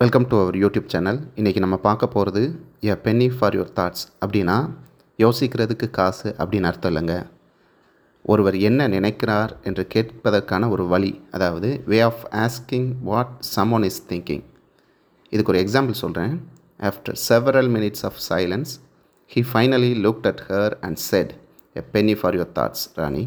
Welcome to our YouTube channel இன்றைக்கி நம்ம பார்க்க போகிறது a penny for your thoughts அப்படின்னா யோசிக்கிறதுக்கு காசு அப்படின்னு அர்த்தம் இல்லைங்க. ஒருவர் என்ன நினைக்கிறார் என்று கேட்பதற்கான ஒரு வழி அதாவது way of asking what someone is thinking இதுக்கு ஒரு எக்ஸாம்பிள் சொல்கிறேன் after several minutes of silence he finally looked at her and said a penny for your thoughts Rani